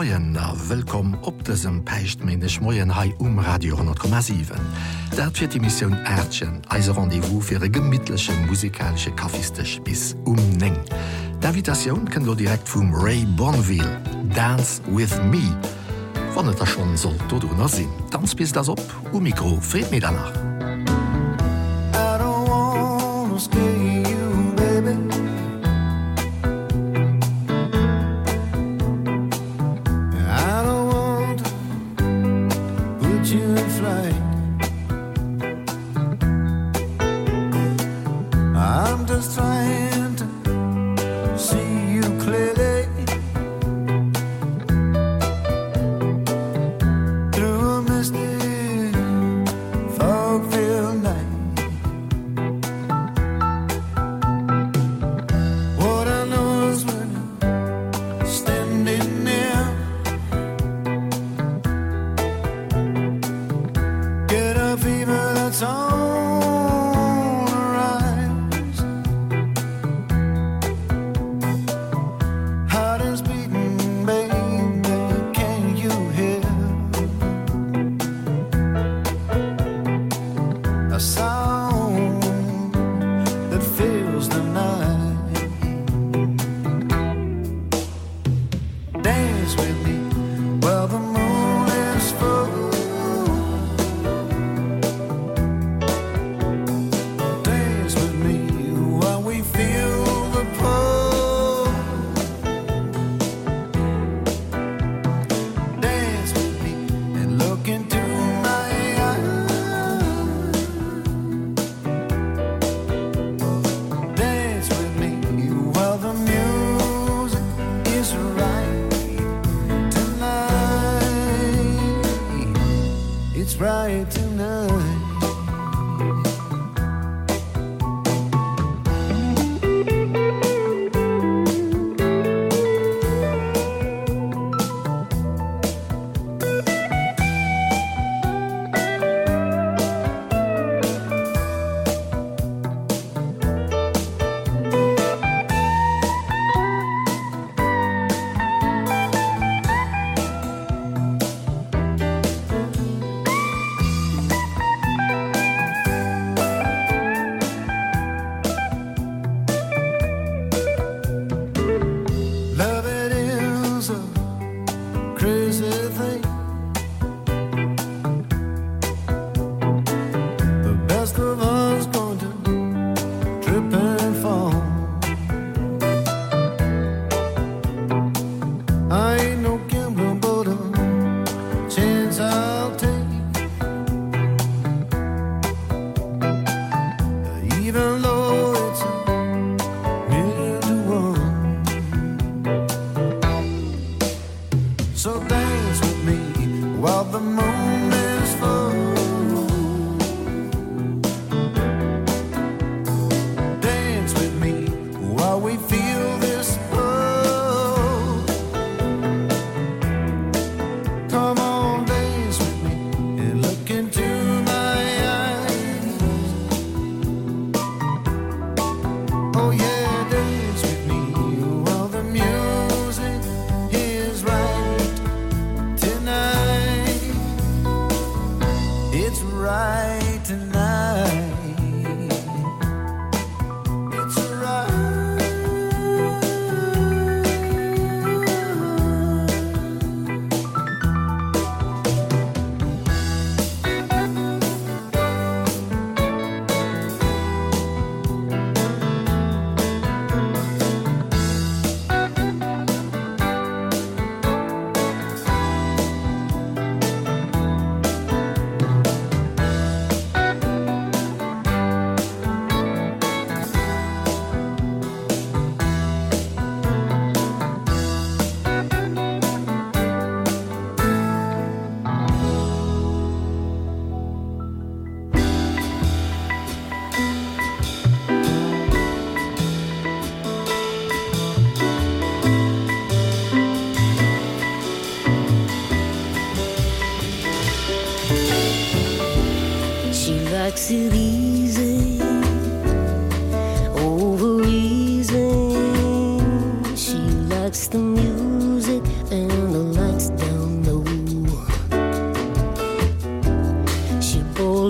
Moien a wëkom op dësem Peichtmenech Moien hai um Radio 10,7. Dat fir die Missionioun Äschen eiser Rendevous fir e gemmittlesche musikalsche kaffistech bis umneng. D'Avitationun kën do direkt vum Ray Bonville, „Dance with me. Wannet er schon soll tot unnner sinn. Tanz bis das op, um Mikro réet mir danach. I don't wanna stay.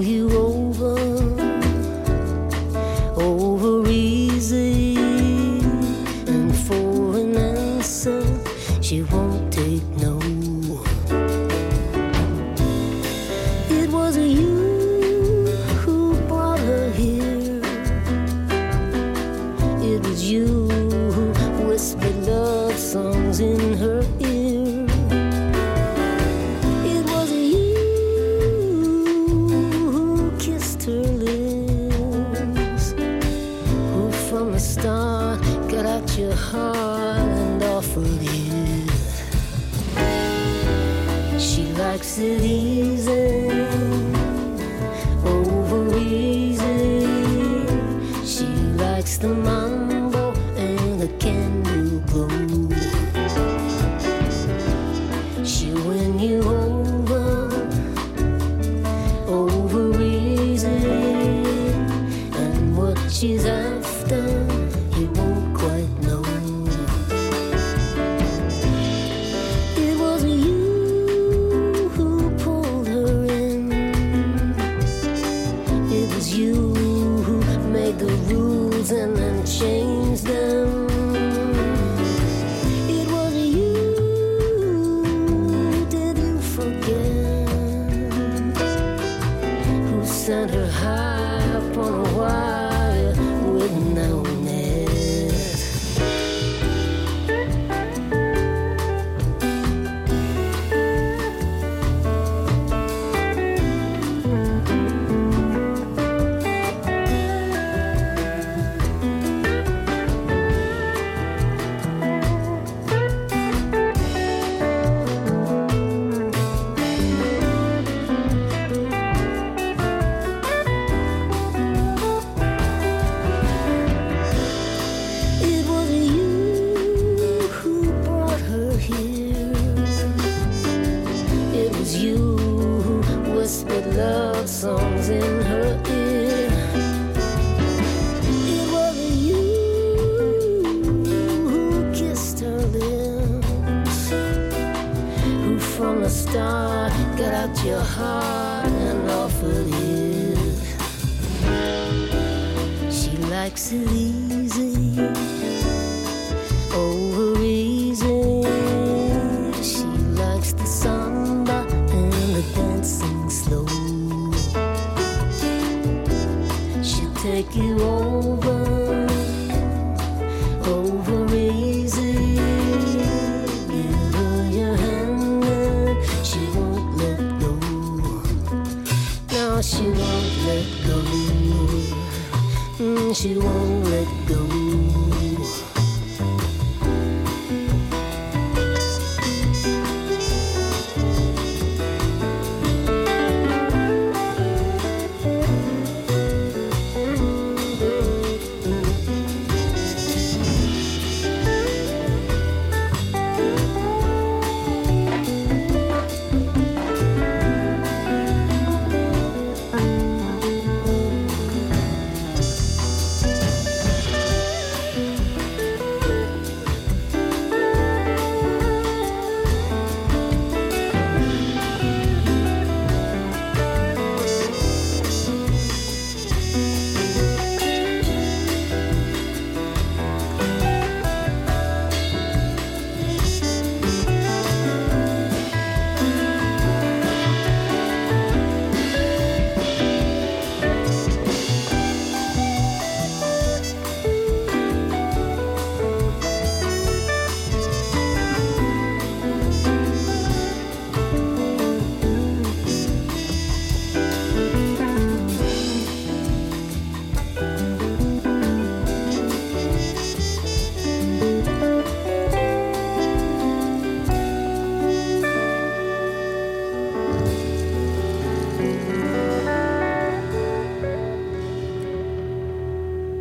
you over.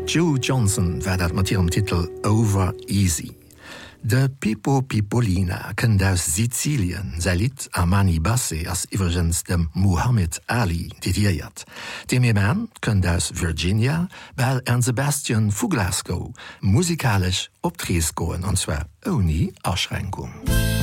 Joe Johnson wär dat mat ihrem Titel „Over Easy. De Pipo Pipolina kënnt aus Sizilien, se Lit Armani Basse ass iwwergens dem Muhammad Ali ditiert. Deem e Mann kënnt aus Virginia, well en Sebastian vu Glasgow musikalisch optries goen anzwer oni Erschränkung. Musik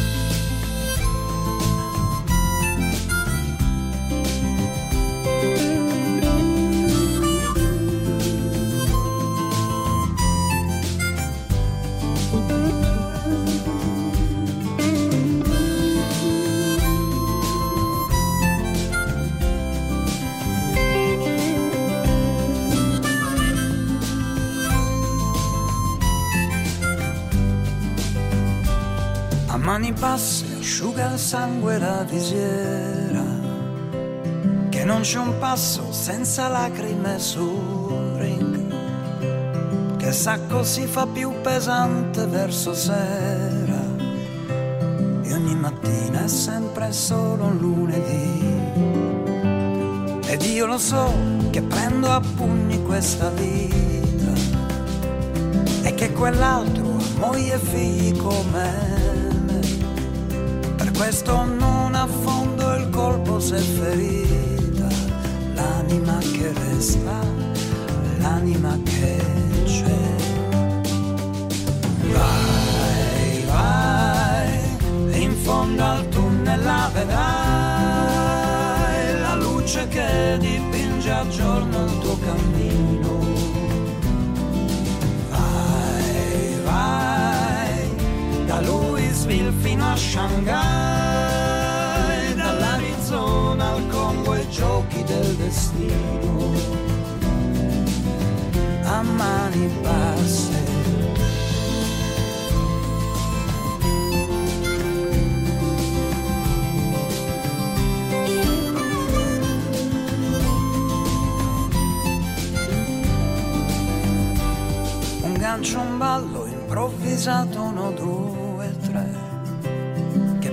mani basse asciuga il sangue la visiera che non c'è un passo senza lacrime sul ring che sacco si fa più pesante verso sera e ogni mattina è sempre solo un lunedì. Ed io lo so che prendo a pugni questa vita e che quell'altro ha moglie e figli come questo non affondo il colpo se ferita. L'anima che resta l'anima che c'è. Vai vai in fondo al tunnel la vedrai. La luce che dipinge a giorno il tuo cammino Shanghai dall'Arizona al Congo e giochi del destino. A mani basse. Un gancio un ballo improvvisato tre che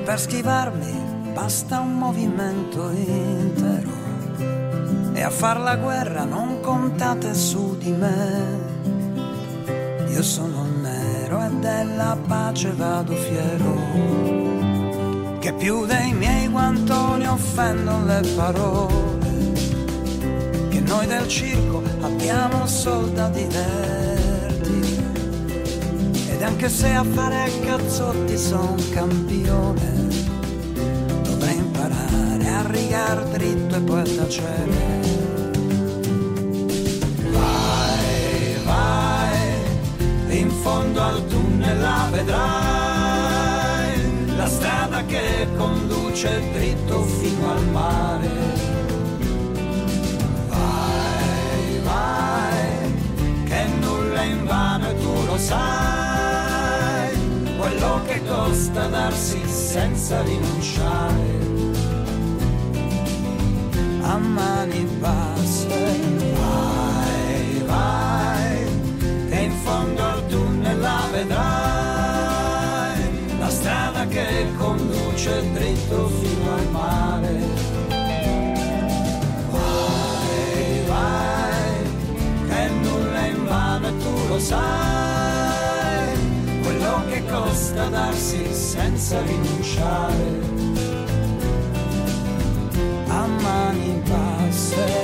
per schivarmi basta un movimento intero. E a far la guerra non contate su di me. Io sono nero e della pace vado fiero. Che più dei miei guantoni offendono le parole. Che noi del circo abbiamo soldati verdi ed anche se a fare cazzotti son campione rigar dritto e poi tacere. Vai vai in fondo al tunnel la vedrai. La strada che conduce dritto fino al mare. Vai vai che nulla è in vano e tu lo sai. Quello che costa darsi senza rinunciare a mani basse. Vai vai che in fondo al tunnel la vedrai. La strada che conduce dritto fino al mare. Vai vai che nulla è in vano e tu lo sai. Quello che costa darsi senza rinunciare say.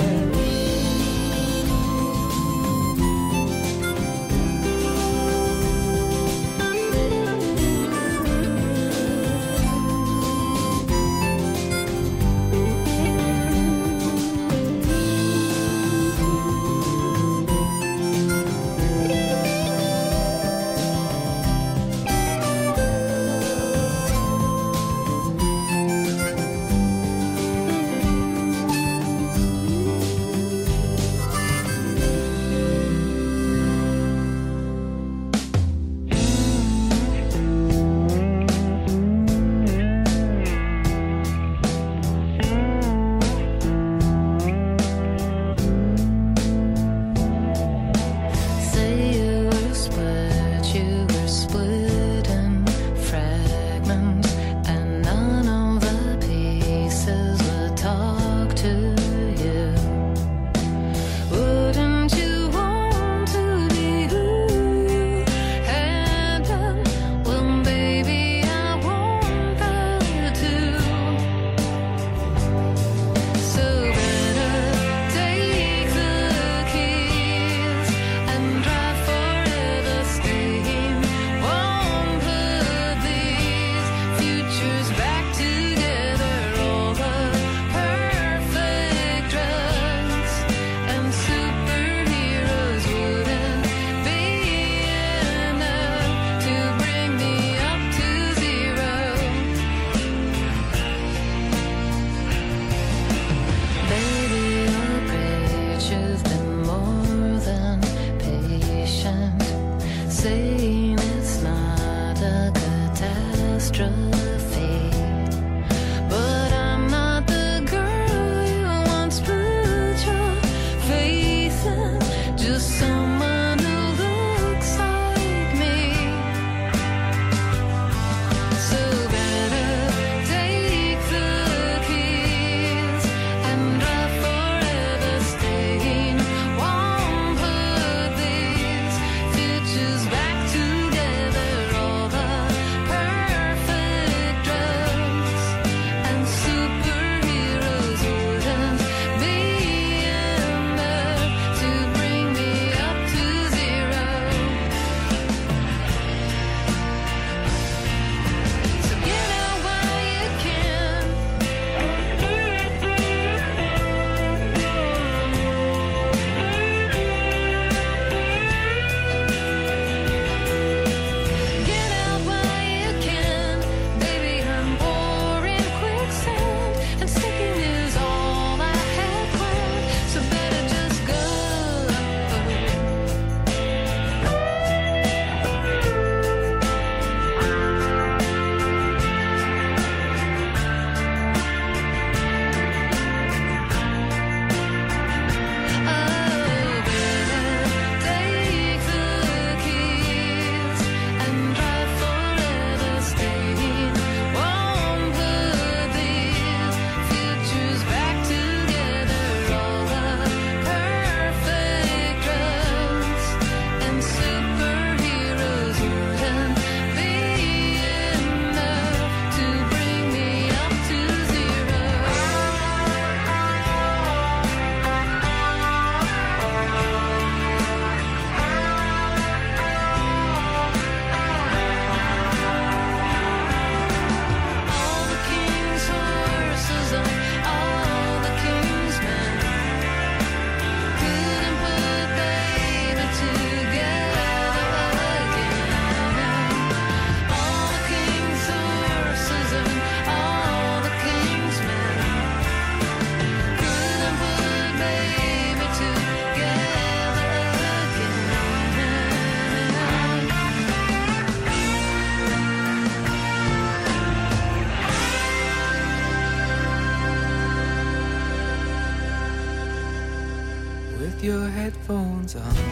hands.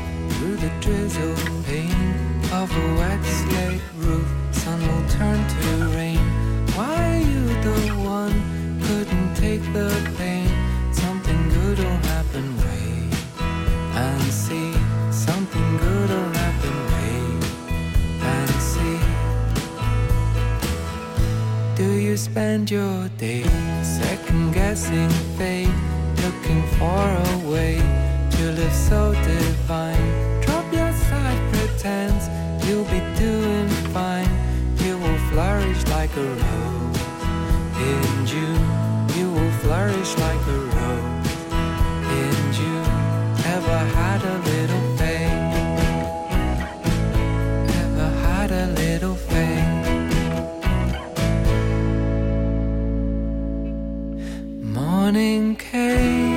morning came.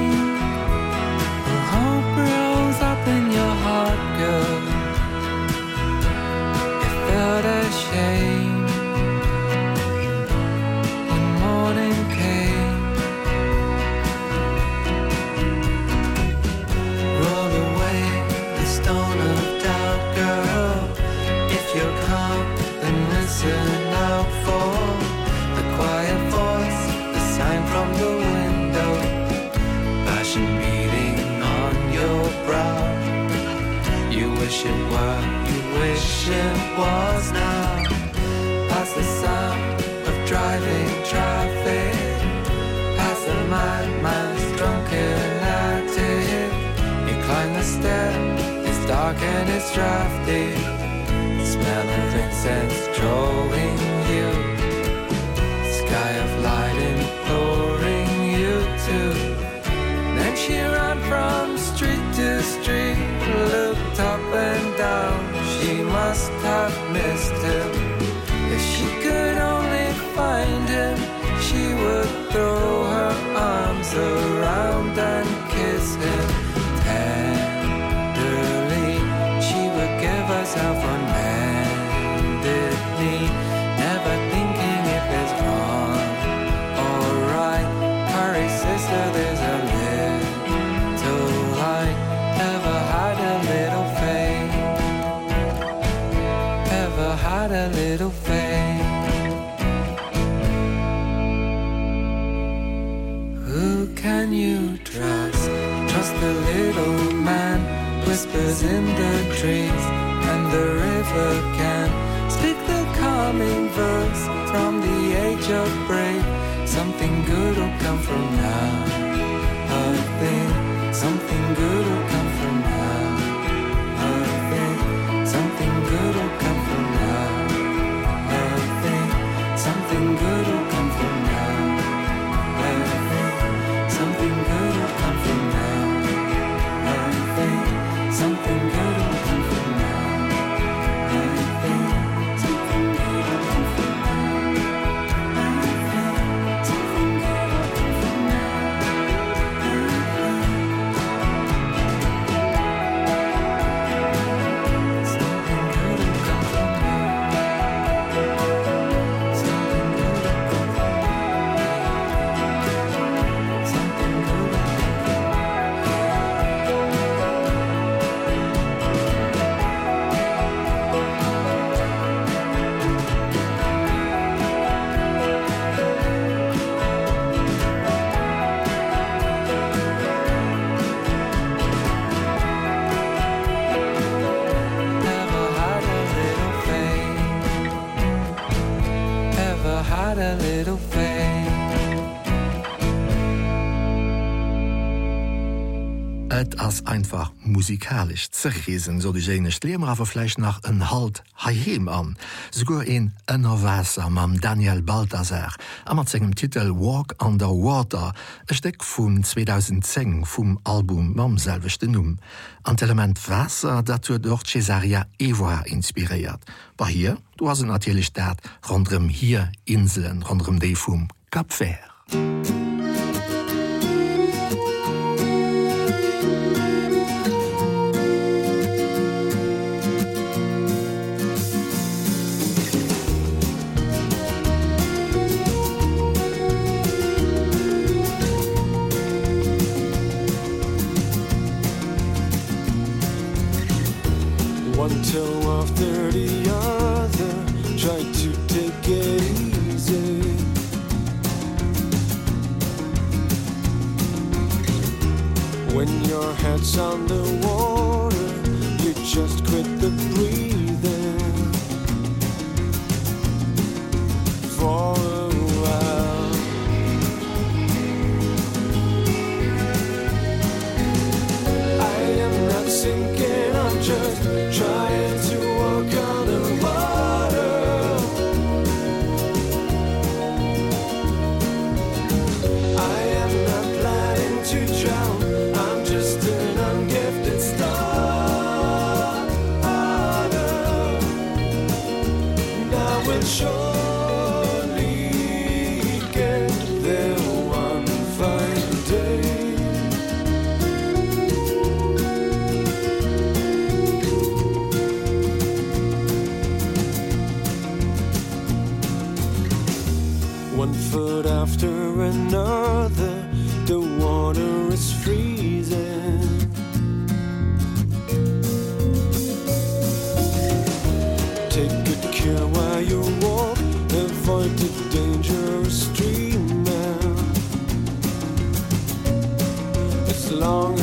vision was now past the sound of driving traffic, past the madman's drunken attic. You climb the stair, it's dark and it's drafty. Smell of incense growing can you trust? Trust the little man, whispers in the trees, and the river can speak the calming verse from the age of brave. Something good will come from now. A thing, something good musikalisch zerreesen so die sénecht Leemraverfleich nach en Halt haheem an, segur en ënner Wässer mam Daniel Balthasar, ammer engem Titel „Walk an der Water, e Steck vum 2010 vum Album mamselvechte Numm. An Element Wässer dat huet dort Cesaria Evoa inspiriert. Ba hier, du as een natierlich Staat rondrem hier Inseln rondrem Defum Kapver. Musik on the another, the water is freezing. Take good care while you walk, avoid the dangerous stream now. As long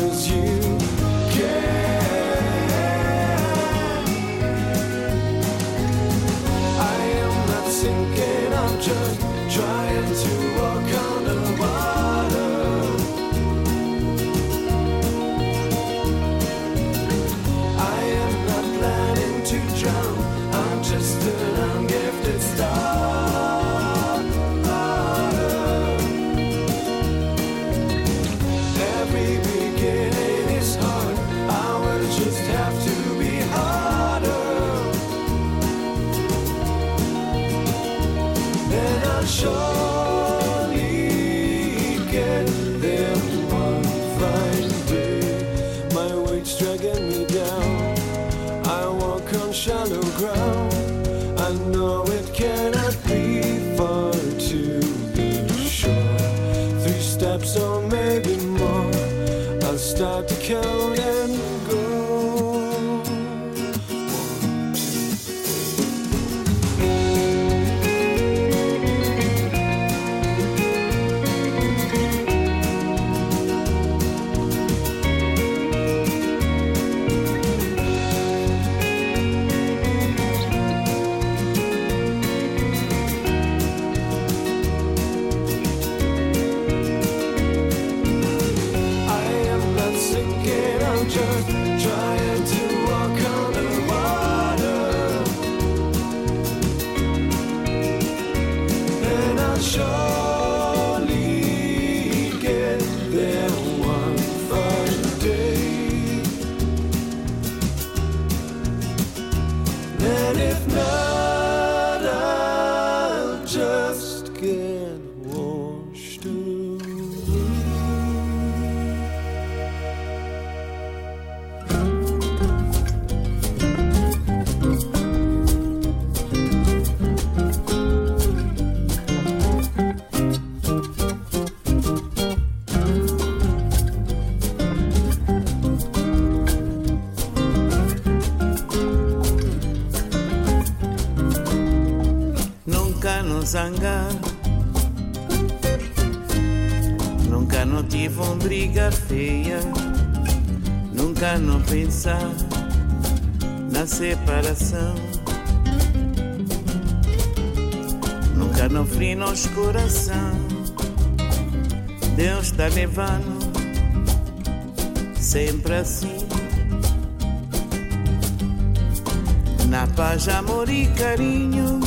carinho,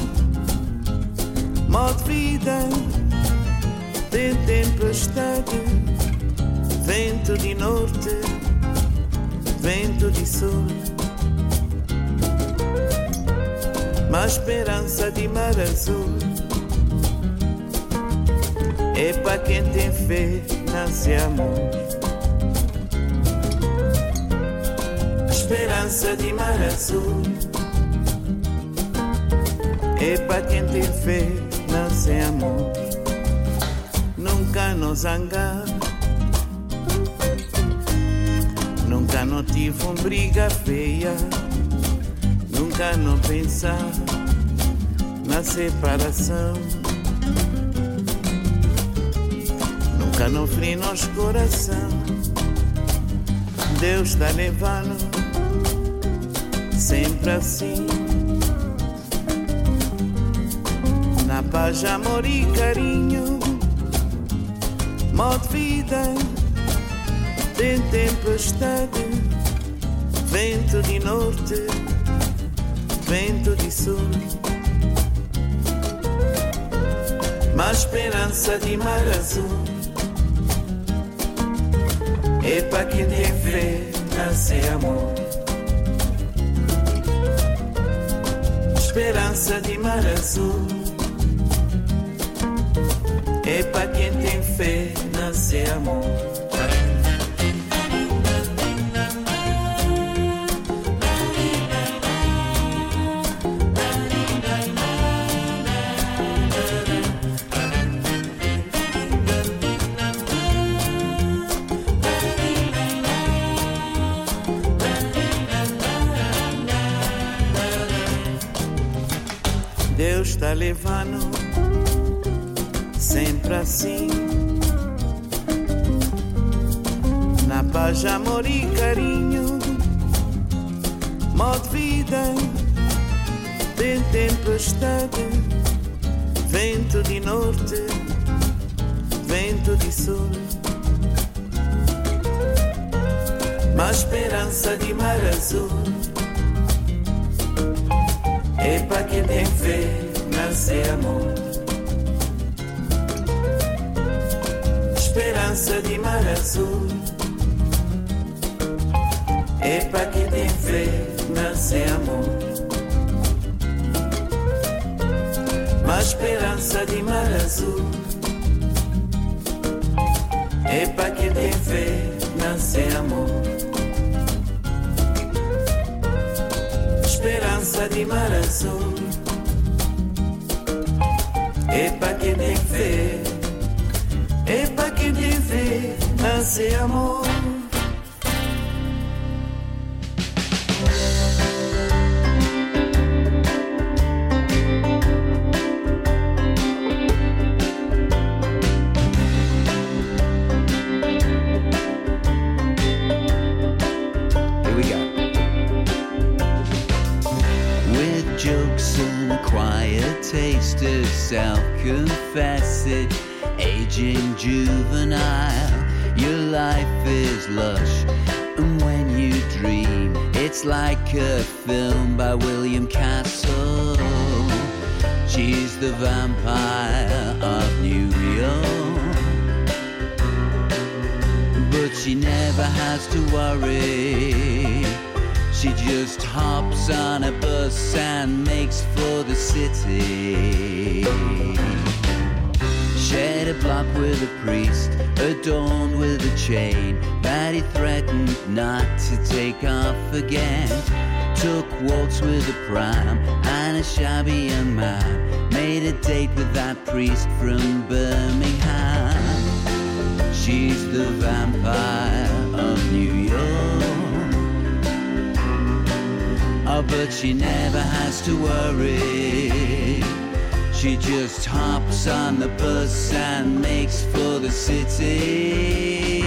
modo de vida, de tempestade, vento de norte, vento de sul. Mas esperança de mar azul é para quem tem fé nasce amor. Esperança de mar azul. É para quem tem fé, nasce amor. Nunca nos zanga, Nunca não tive uma briga feia. Nunca não pensar na separação. Nunca não fri nos coração. Deus está levando sempre assim. Paz amor e carinho. Modo vida. Tem tempestade vento de norte. Vento de sul. Ma speranza di mar azul. E pa che ti fe nasce amor. Speranza di mar azul Penas nascer amor. Deus está levando sempre assim paz amor e carinho modo vida tem tempestade vento de norte vento de sul. Mas esperança de mar azul e para quem tem fé nasce amor. Esperança de mar azul é para quem tem fé, nasce amor. Uma esperança de mar azul. É para quem tem fé, nasce amor. Esperança de mar azul. É para quem tem fé. É para quem tem fé, nasce amor. Et pas qui bien fait et pas qui bien fait assez amour she never has to worry. She just hops on a bus and makes for the shared a block with a priest, adorned with a chain that he threatened not to take off again. Took walks with a prime and a shabby young man, made a date with that priest from Birmingham. She's the vampire of New York. Oh, but she never has to worry bus and makes for the city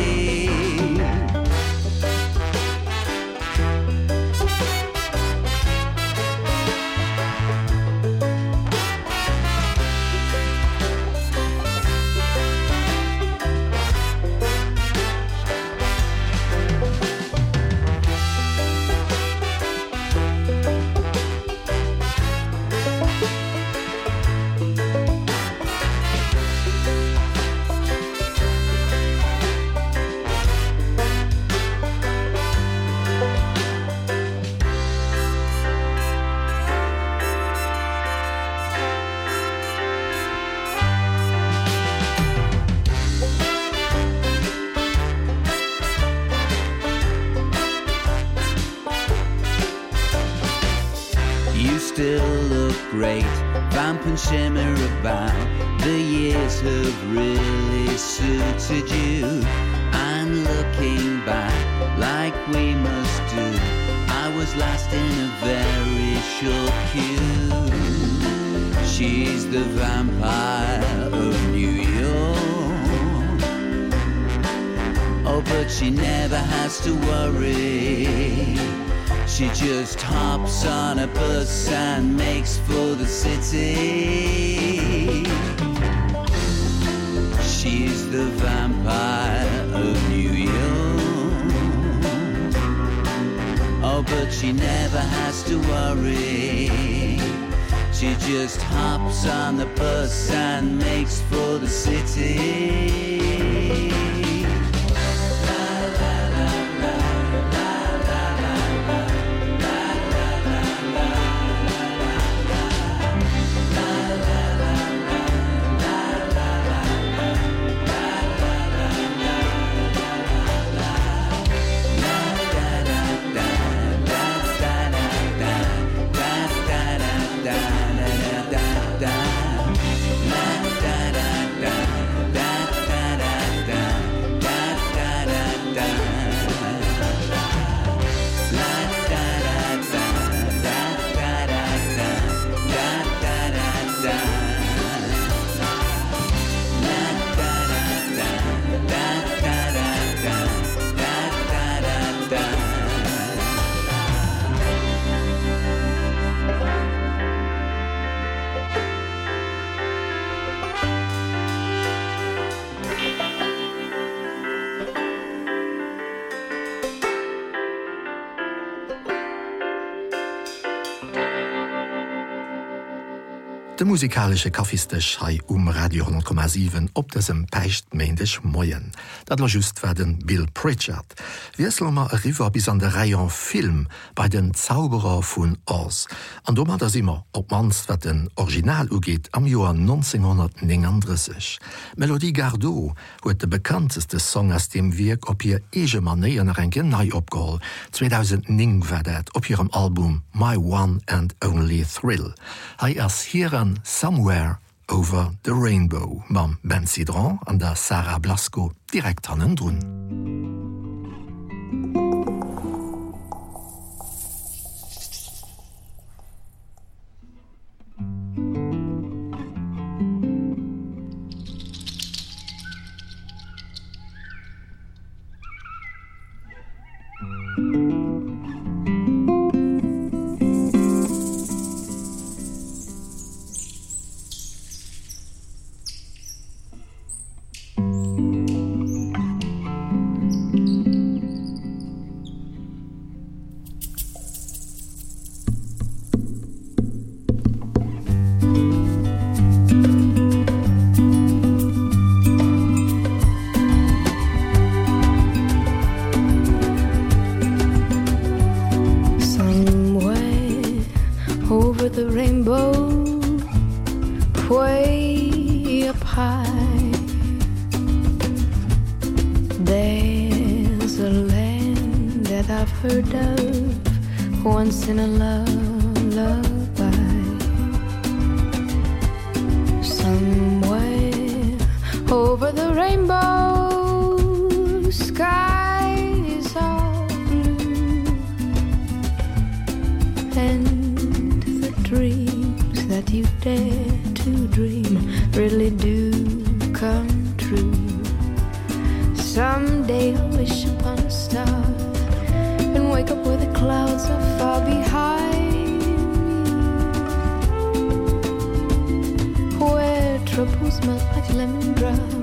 have really suited you. And looking back, like we must do, I was last in a very short queue. She's the vampire of New York. Oh, but she never has to worry. She just hops on a bus and makes for the city she's the vampire of New York. Oh but she never has to worry. She just hops on the bus and makes for the city de musikalsche Kaffistech hai um Radio 10,7 op dessem peichtméendech Moien. Dat war just werden Bill Pritchard. Wieslammer riwer bis an der Reihe Film bei den Zauberer vun Oz. An dommer ass immer op mans wat den Original ugeet am Joar 1939. Melodie Gardot huet de bekannteste Song ass dem Wirk op hir ege Manéier nach en Gennai opgeholl. 2009 werdet op hirem Album „My One and Only Thrill. Hei ass hierieren an Somewhere over the Rainbow mam Ben Sidran an der Sarah Blasco direkt annnen runn. high. There's a land that I've heard of once in a lullaby. Somewhere over the rainbow sky is all blue. And the dreams that you dare you dream really do come true. Someday I'll wish upon a star and wake up where the clouds are far behind me. Where troubles melt like lemon drops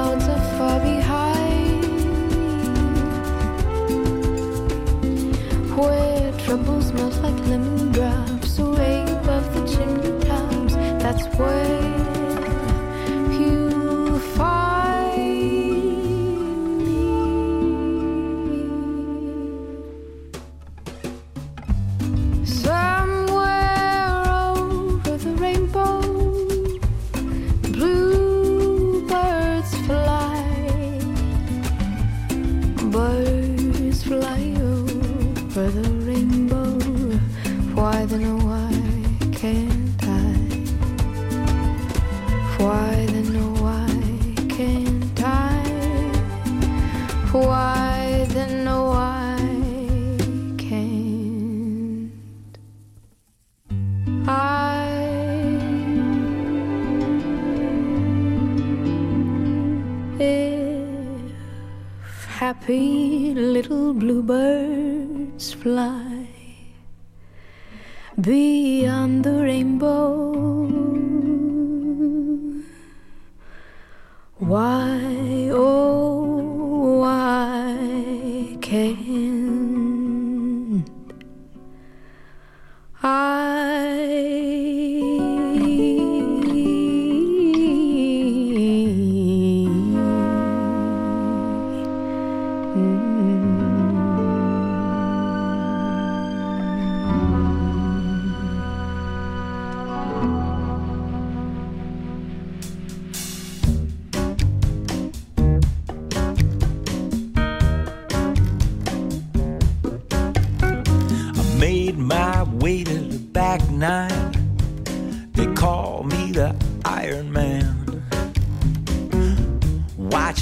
clouds are far behind. Where troubles melt like lemon.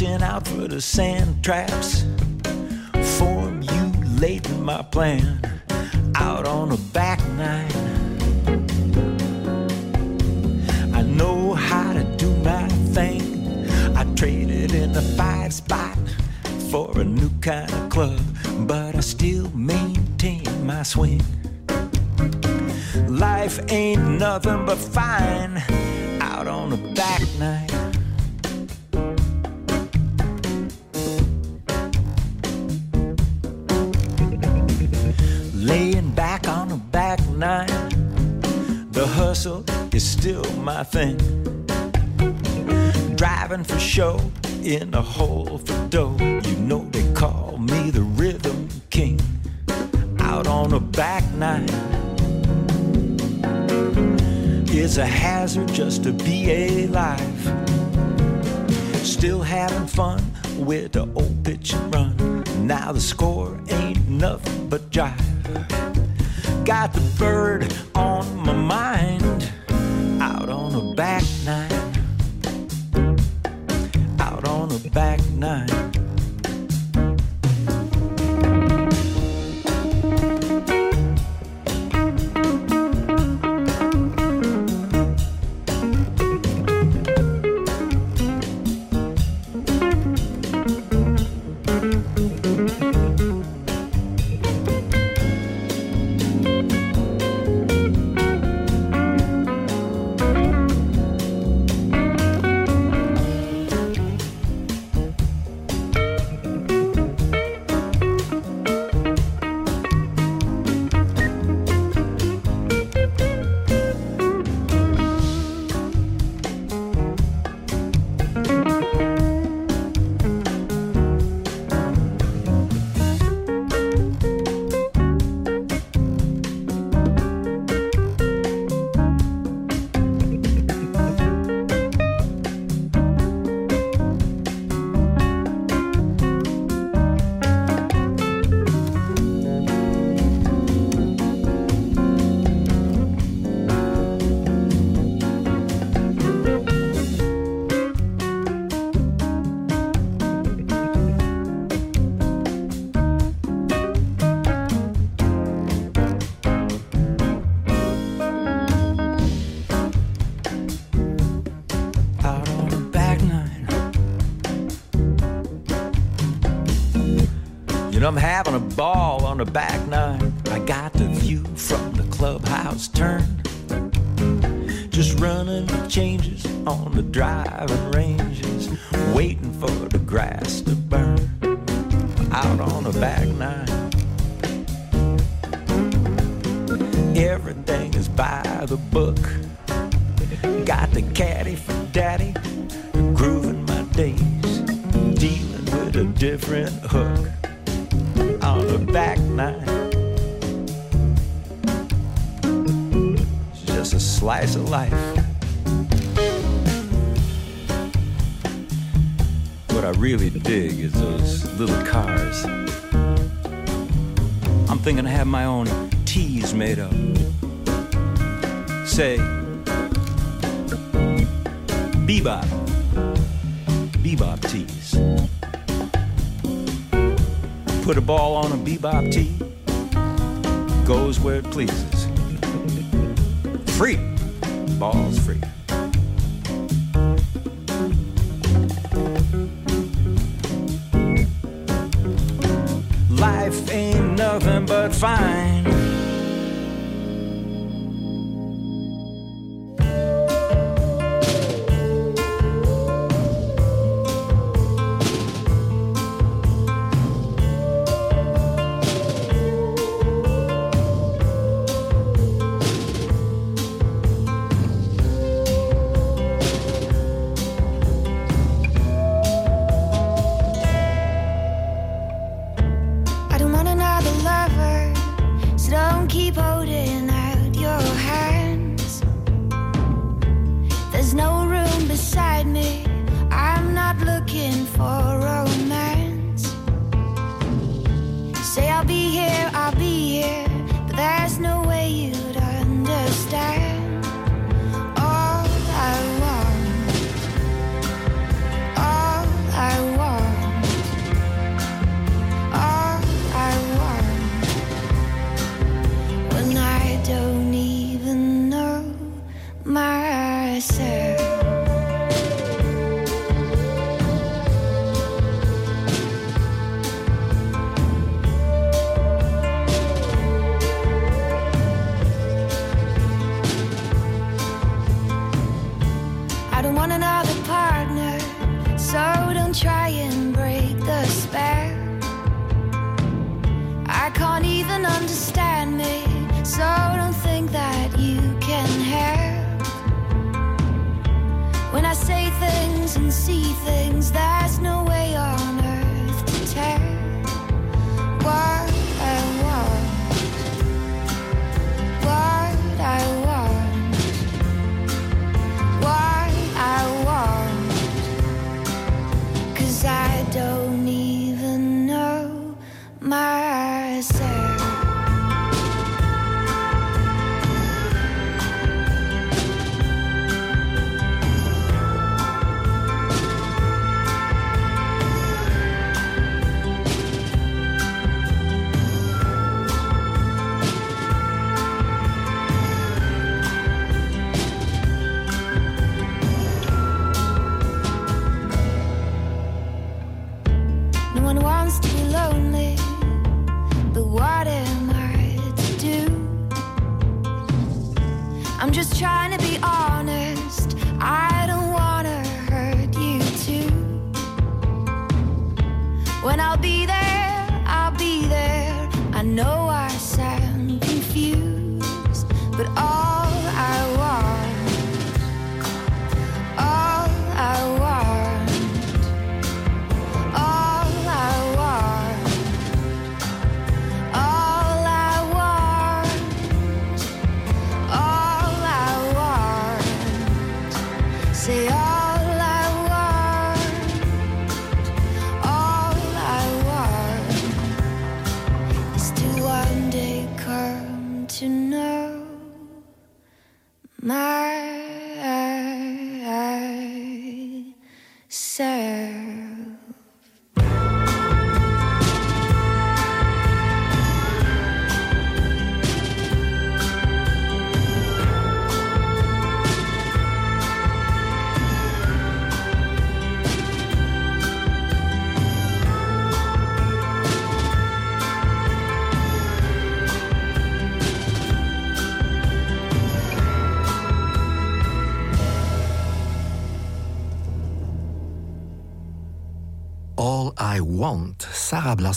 Watching out for the sand traps. Formulating my plan out on a back nine. I know how to do my thing. I traded in the five spot for a new kind of club, but I still maintain my swing. Life ain't nothing but fine out on the back nine. My thing driving for show in a hole for dough. You know they call me the rhythm king. Out on a back nine. It's a hazard just to be alive. Still having fun with the old pitch and run. Now the score ain't nothing but jive. Got the bird on my mind ball on the back nine. I got the view from the clubhouse turn. Just running the changes on the driving ranges, waiting for the grass to burn. Out on the back nine. Everything is by the book. Got the caddy for daddy, grooving my days, dealing with a different hook on her back nine. It's just a slice of life. What I really dig is those little cars. I'm thinking I have my own teas made up. Say, bebop, bebop tea. Put a ball on a bebop tee, goes where it pleases. Free, ball's free. Life ain't nothing but fine and I'll be there.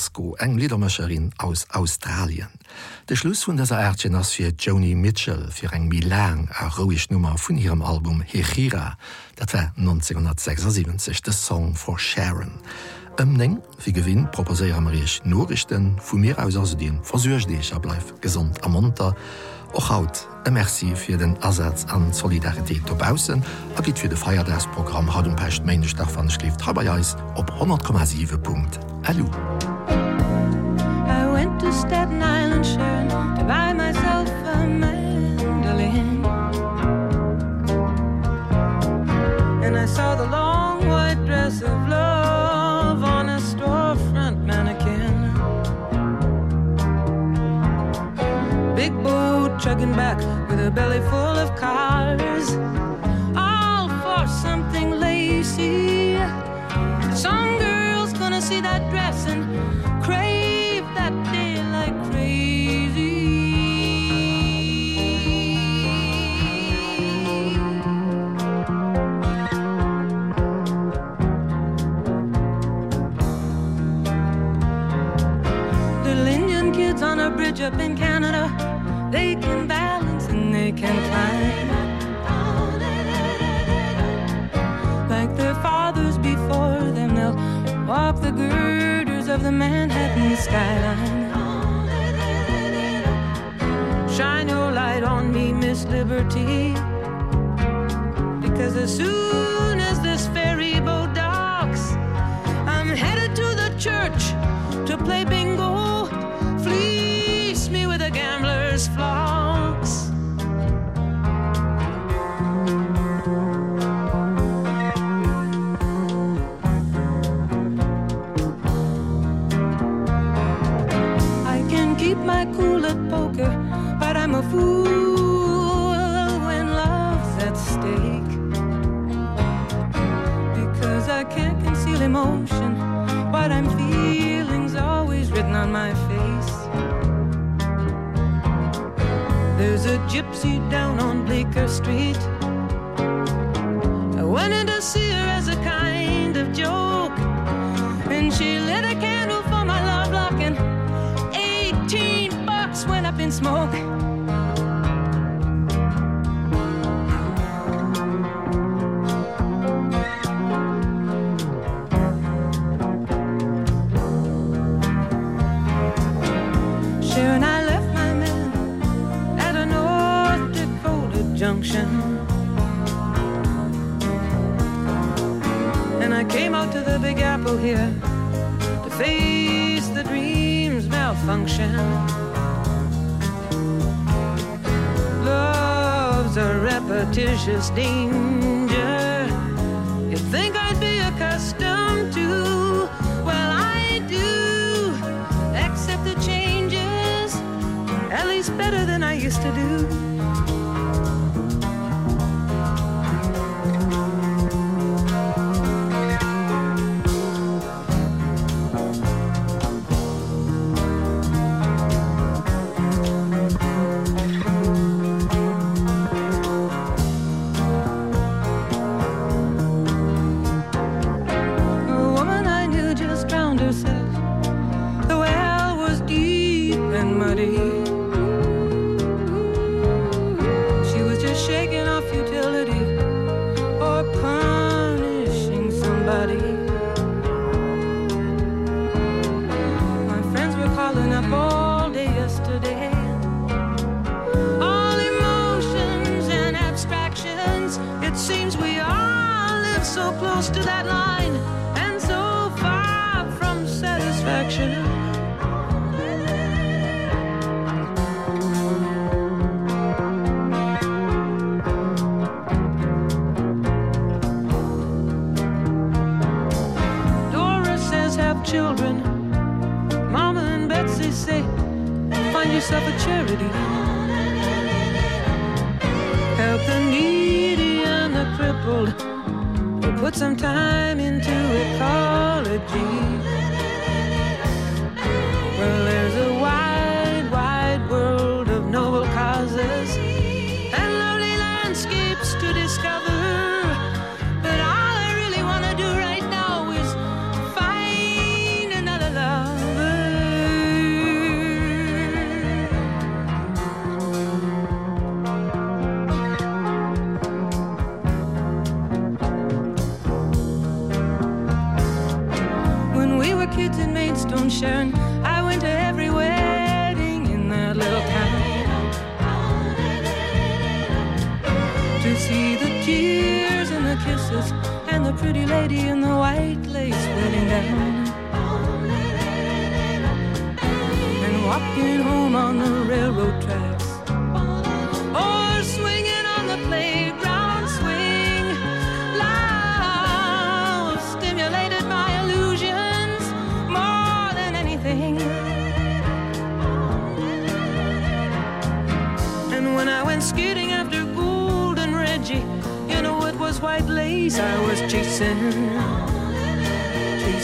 Glasgow eng Liedermecherin aus Australien. De Schluss vun dieser Ächen ass fir Joni Mitchell fir eng Milan a roiich Nummer vun ihrem Album „Hechira, dat war 1976 de Song for Sharon. Ömning fir Gewinn proposéier Marieich Norrichten vu mir aus asedien versuerch deich ableif gesund am Monter, och haut e Merci fir den Ersatz an Solidaritéit opbausen, a git fir de Feierdersprogramm hat dem Pecht Menegdach van Schlift Haberjais op 10,7 Punkt. Hallo! To Staten Island Sharon to buy myself a mandolin. And I saw the long white dress of love on a storefront mannequin. Big boat chugging back with a belly full of cars. All for something lacy some girls gonna see that dress and can climb. Like their fathers before them they'll walk the girders of the Manhattan skyline. Shine your light on me miss liberty. Because as soon as this ferry boat docks I'm headed to the church to play bingo I can't conceal emotion but I'm feelings always written on my face. There's a gypsy down on Bleecker Street. I wanted to see her as a kind of joke and she lit a candle the Big Apple here. To face the dreams malfunction. Love's a repetitious danger. You think I'd be accustomed to. Well I do. Accept the changes. At least better than I used to do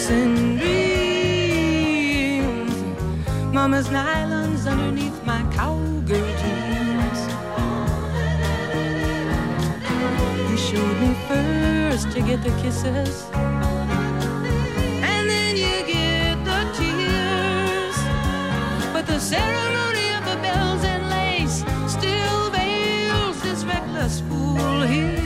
chasing dreams. Mama's nylons underneath my cowgirl jeans. You showed me first to get the kisses. And then you get the tears. But the ceremony of the bells and lace still veils this reckless fool here.